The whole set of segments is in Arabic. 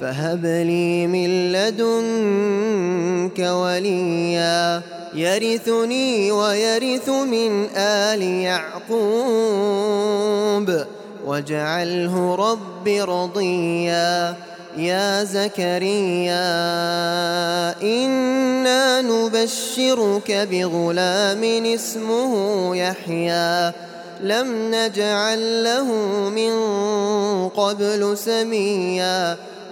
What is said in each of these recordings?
فهب لي من لدنك وليا. يرثني ويرث من آل يعقوب. واجعله رب رضيا. يا زكريا إنا نبشرك بغلام اسمه يحيى. لم نجعل له من قبل سميا.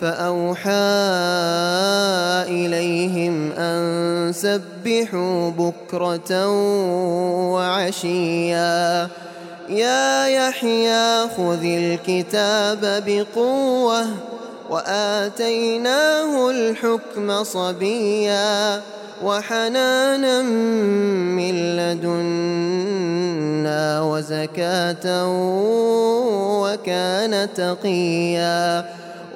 فأوحى إليهم أن سبحوا بكرة وعشيا. يا يحيى خذ الكتاب بقوة وآتيناه الحكم صبيا وحنانا من لدنا وزكاة وكان تقيا.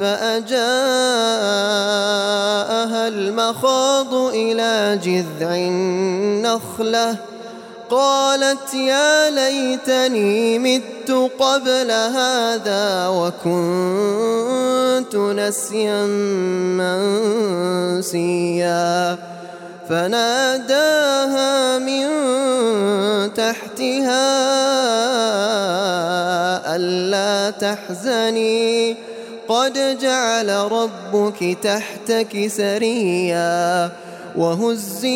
فأجاءها المخاض إلى جذع النخلة. قالت يا ليتني مت قبل هذا وكنت نسيا منسيا. فناداها من تحتها ألا تحزني. قد جعل ربك تحتك سريا وهزي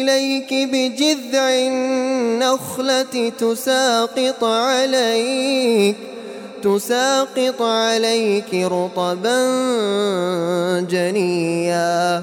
إليك بجذع النخلة تساقط عليك تساقط عليك رطبا جنيا.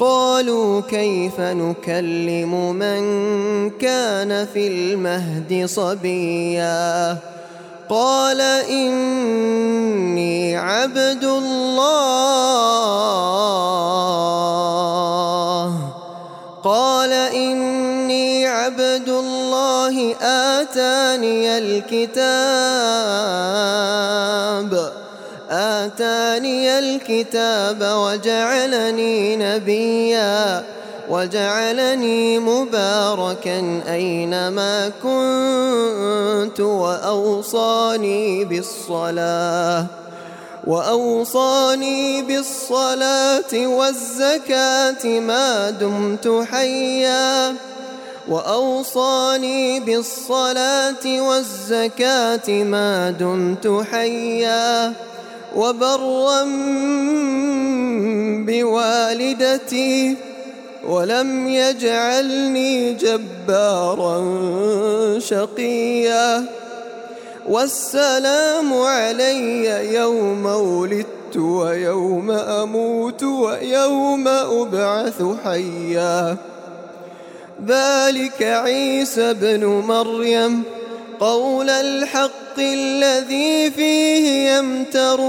قالوا كيف نكلم من كان في المهد صبيا؟ قال إني عبد الله. قال إني عبد الله آتاني الكتاب. آتاني الكتاب وجعلني نبيا وجعلني مباركا أينما كنت وأوصاني بالصلاة وأوصاني بالصلاة والزكاة ما دمت حيا وأوصاني بالصلاة والزكاة ما دمت حيا وبرا بوالدتي ولم يجعلني جبارا شقيا. والسلام علي يوم ولدت ويوم أموت ويوم أبعث حيا. ذلك عيسى بن مريم قول الحق الذي فيه يمترون.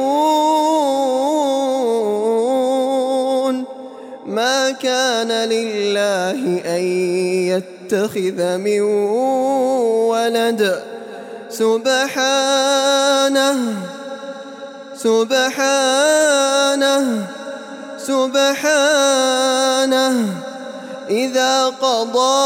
ما كان لله أن يتخذ من ولد. سبحانه سبحانه سبحانه. إذا قضى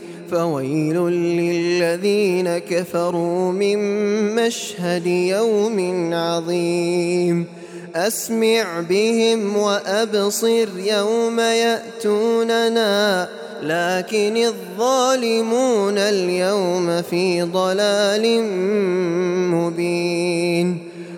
فويل للذين كفروا من مشهد يوم عظيم. أسمع بهم وأبصر يوم يأتوننا لكن الظالمون اليوم في ضلال مبين.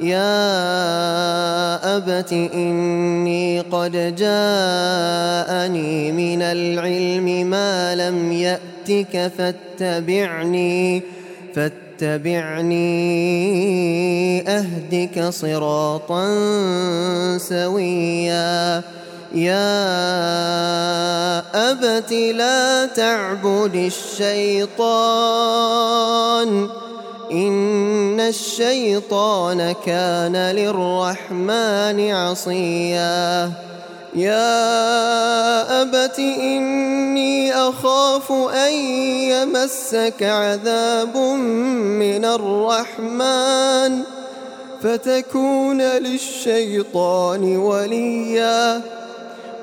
يا أبت إني قد جاءني من العلم ما لم يأتك فاتبعني فاتبعني أهدك صراطا سويا. يا أبت لا تعبد الشيطان. إن الشيطان كان للرحمن عصيا. يا أبت إني أخاف أن يمسك عذاب من الرحمن فتكون للشيطان وليا.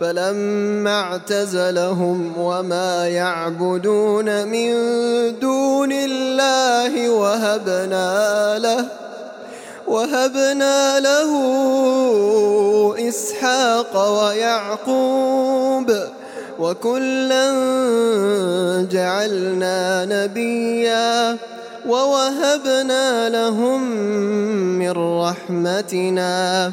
فلما اعتزلهم وما يعبدون من دون الله وهبنا له وهبنا له إسحاق ويعقوب وكلا جعلنا نبيا ووهبنا لهم من رحمتنا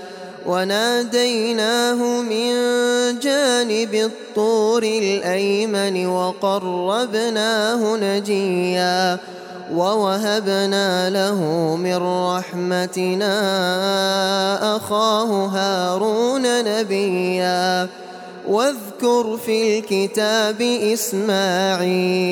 وناديناه من جانب الطور الأيمن وقربناه نجيا ووهبنا له من رحمتنا أخاه هارون نبيا واذكر في الكتاب إسماعيل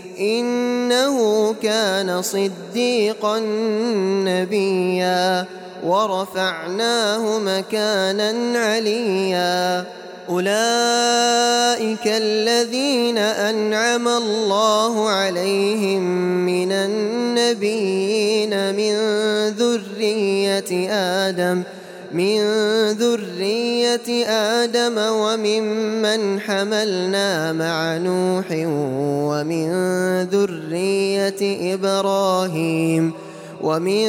إنه كان صديقا نبيا ورفعناه مكانا عليا. أولئك الذين أنعم الله عليهم من النبيين من ذرية آدم من ذرية آدم وممن حملنا مع نوح ومن ذرية إبراهيم ومن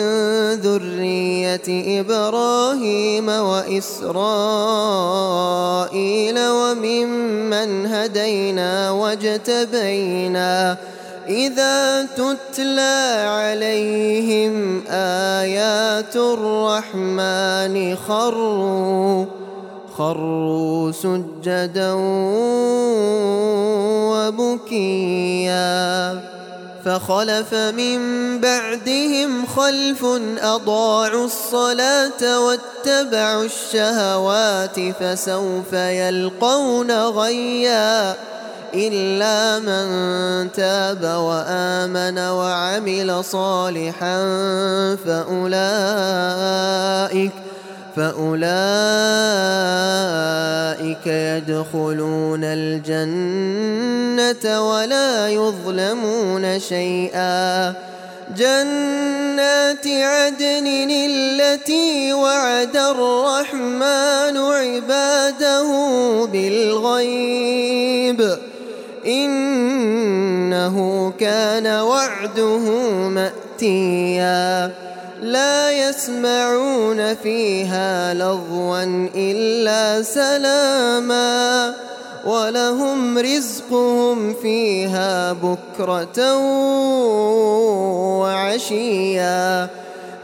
ذرية إبراهيم وإسرائيل وممن هدينا واجتبينا إذا تتلى عليهم آيات الرحمن خروا خروا سجدا وبكيا. فخلف من بعدهم خلف أضاعوا الصلاة واتبعوا الشهوات فسوف يلقون غيا. إلا من تاب وآمن وعمل صالحا فأولئك فأولئك يدخلون الجنة ولا يظلمون شيئا. جنات عدن التي وعد الرحمن عباده بالغيب. إنه كان وعده مأتيا. لا يسمعون فيها لغوا إلا سلاما. ولهم رزقهم فيها بكرة وعشيا.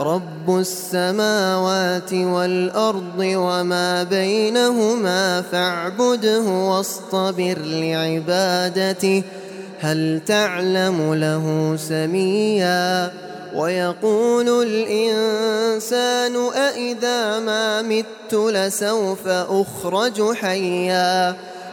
رب السماوات والأرض وما بينهما فاعبده واصطبر لعبادته هل تعلم له سميا ويقول الإنسان أإذا ما مت لسوف أخرج حيا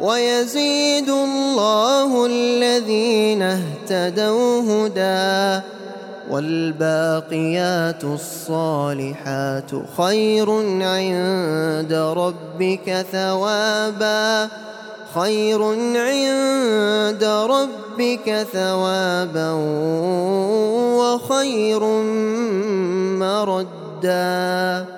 ويزيد الله الذين اهتدوا هدى والباقيات الصالحات خير عند ربك ثوابا خير عند ربك ثوابا وخير مردا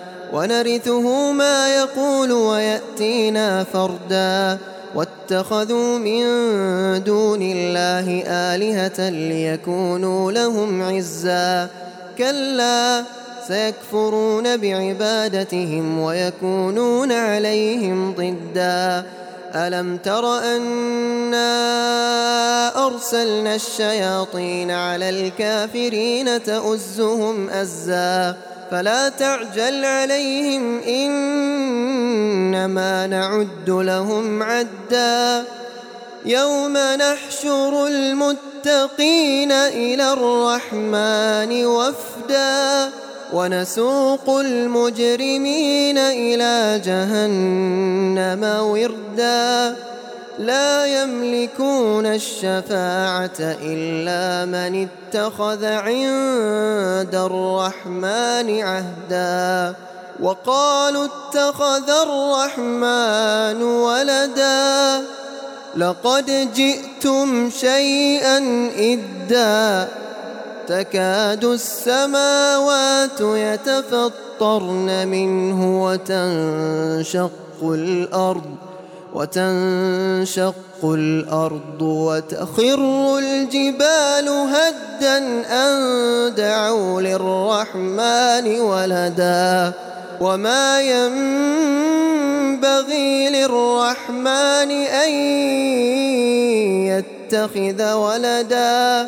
ونرثه ما يقول ويأتينا فردا. واتخذوا من دون الله آلهة ليكونوا لهم عزا. كلا سيكفرون بعبادتهم ويكونون عليهم ضدا. ألم تر أنا أرسلنا الشياطين على الكافرين تؤزهم أزا؟ فلا تعجل عليهم إنما نعد لهم عدا. يوم نحشر المتقين إلى الرحمن وفدا ونسوق المجرمين إلى جهنم وردا. لا يملكون الشفاعة إلا من اتخذ عند الرحمن عهدا. وقالوا اتخذ الرحمن ولدا. لقد جئتم شيئا إدا. تكاد السماوات يتفطرن منه وتنشق الأرض. وتنشق الأرض وتخر الجبال هدا أن دعوا للرحمن ولدا وما ينبغي للرحمن أن يتخذ ولدا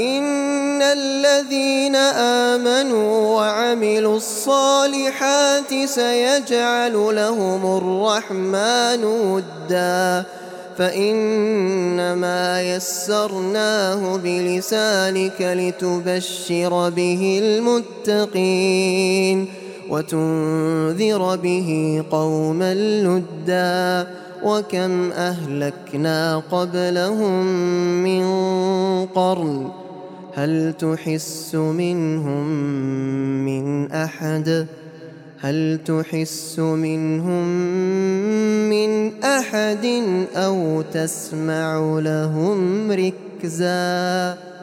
إن الذين آمنوا وعملوا الصالحات سيجعل لهم الرحمن ودا فإنما يسرناه بلسانك لتبشر به المتقين وتنذر به قوما لدا وكم أهلكنا قبلهم من قرن هل تحس منهم من أحد؟ هل تحس منهم من أحد أو تسمع لهم ركزاً؟